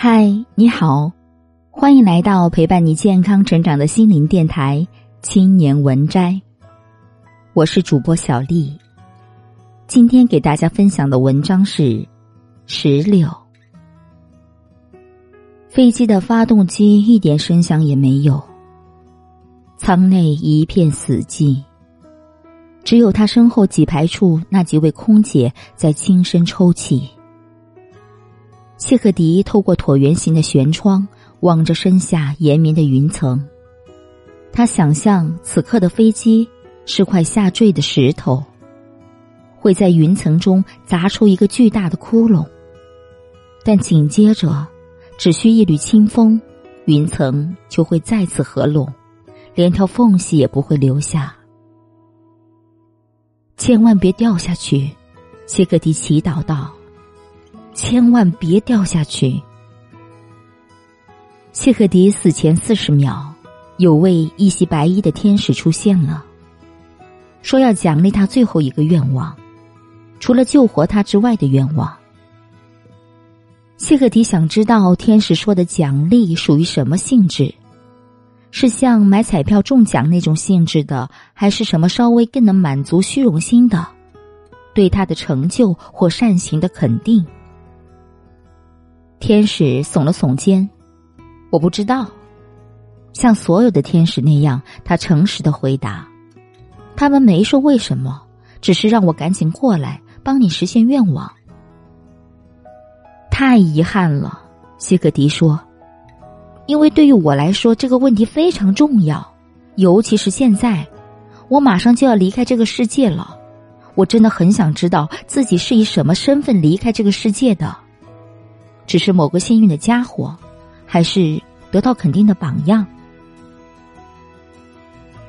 嗨，你好，欢迎来到陪伴你健康成长的心灵电台《青年文摘》。我是主播小丽。今天给大家分享的文章是石榴。飞机的发动机一点声响也没有，舱内一片死寂，只有他身后几排处那几位空姐在轻声抽泣。谢克迪透过椭圆形的舷窗望着身下延绵的云层，他想象此刻的飞机是块下坠的石头，会在云层中砸出一个巨大的窟窿，但紧接着，只需一缕清风，云层就会再次合拢，连条缝隙也不会留下。千万别掉下去，谢克迪祈祷道。千万别掉下去！谢赫迪死前四十秒，有位一袭白衣的天使出现了，说要奖励他最后一个愿望，除了救活他之外的愿望。谢赫迪想知道天使说的奖励属于什么性质，是像买彩票中奖那种性质的，还是什么稍微更能满足虚荣心的，对他的成就或善行的肯定？天使耸了耸肩，我不知道。像所有的天使那样，他诚实的回答：“他们没说为什么，只是让我赶紧过来帮你实现愿望。”太遗憾了，希克迪说：“因为对于我来说，这个问题非常重要，尤其是现在，我马上就要离开这个世界了。我真的很想知道自己是以什么身份离开这个世界的。”只是某个幸运的家伙，还是得到肯定的榜样？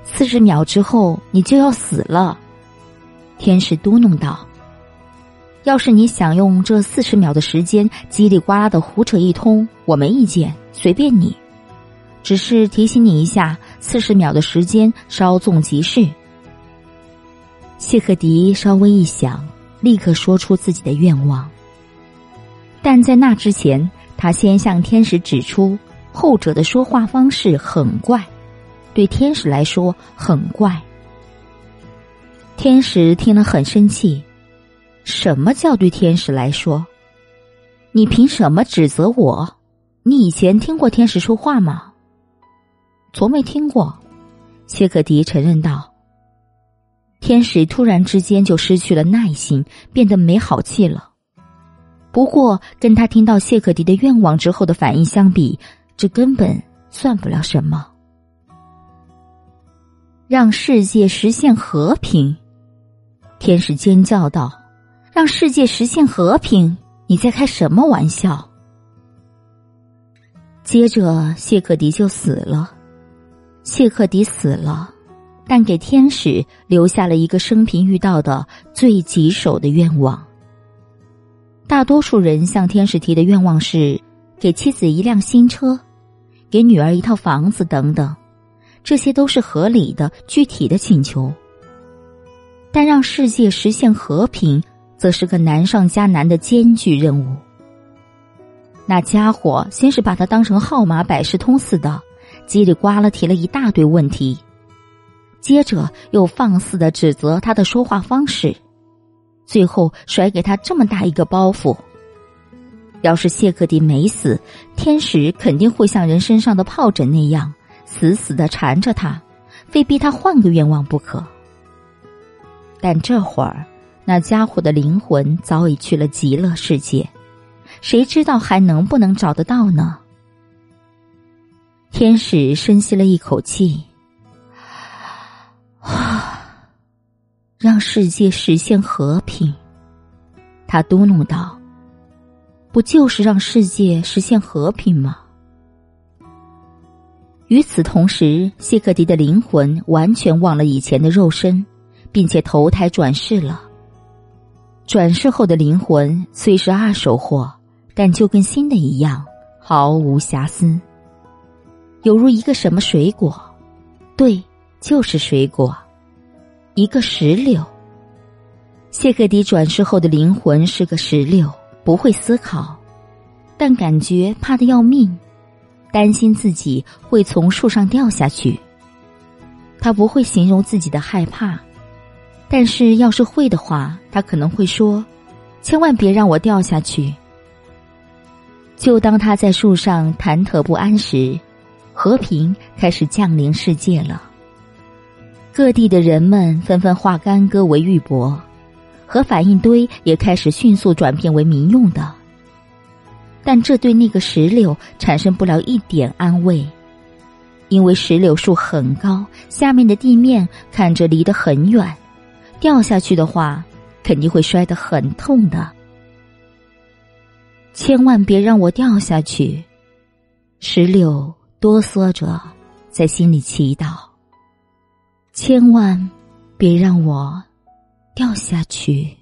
四十秒之后你就要死了，天使嘟哝道：“要是你想用这四十秒的时间叽里呱啦的胡扯一通，我没意见，随便你。只是提醒你一下，四十秒的时间稍纵即逝。”谢克迪稍微一想，立刻说出自己的愿望。但在那之前，他先向天使指出，后者的说话方式很怪，对天使来说很怪。天使听了很生气：“什么叫对天使来说？你凭什么指责我？你以前听过天使说话吗？”“从没听过。”谢克迪承认道。天使突然之间就失去了耐心，变得没好气了。不过，跟他听到谢克迪的愿望之后的反应相比，这根本算不了什么。让世界实现和平，天使尖叫道：“让世界实现和平？你在开什么玩笑？”接着，谢克迪就死了。谢克迪死了，但给天使留下了一个生平遇到的最棘手的愿望。大多数人向天使提的愿望是给妻子一辆新车，给女儿一套房子等等，这些都是合理的、具体的请求。但让世界实现和平，则是个难上加难的艰巨任务。那家伙先是把他当成号码百事通似的，叽里呱啦提了一大堆问题，接着又放肆的指责他的说话方式。最后甩给他这么大一个包袱。要是谢克迪没死，天使肯定会像人身上的疱疹那样死死的缠着他，非逼他换个愿望不可。但这会儿，那家伙的灵魂早已去了极乐世界，谁知道还能不能找得到呢？天使深吸了一口气。世界实现和平，他嘟哝道：“不就是让世界实现和平吗？”与此同时，谢克迪的灵魂完全忘了以前的肉身，并且投胎转世了。转世后的灵魂虽是二手货，但就跟新的一样，毫无瑕疵，犹如一个什么水果，对，就是水果。一个石榴。谢克迪转世后的灵魂是个石榴，不会思考，但感觉怕的要命，担心自己会从树上掉下去。他不会形容自己的害怕，但是要是会的话，他可能会说：“千万别让我掉下去。”就当他在树上忐忑不安时，和平开始降临世界了。各地的人们纷纷化干戈为玉帛，核反应堆也开始迅速转变为民用的。但这对那个石榴产生不了一点安慰。因为石榴树很高，下面的地面看着离得很远，掉下去的话，肯定会摔得很痛的。千万别让我掉下去！石榴哆嗦着，在心里祈祷。千万别让我掉下去！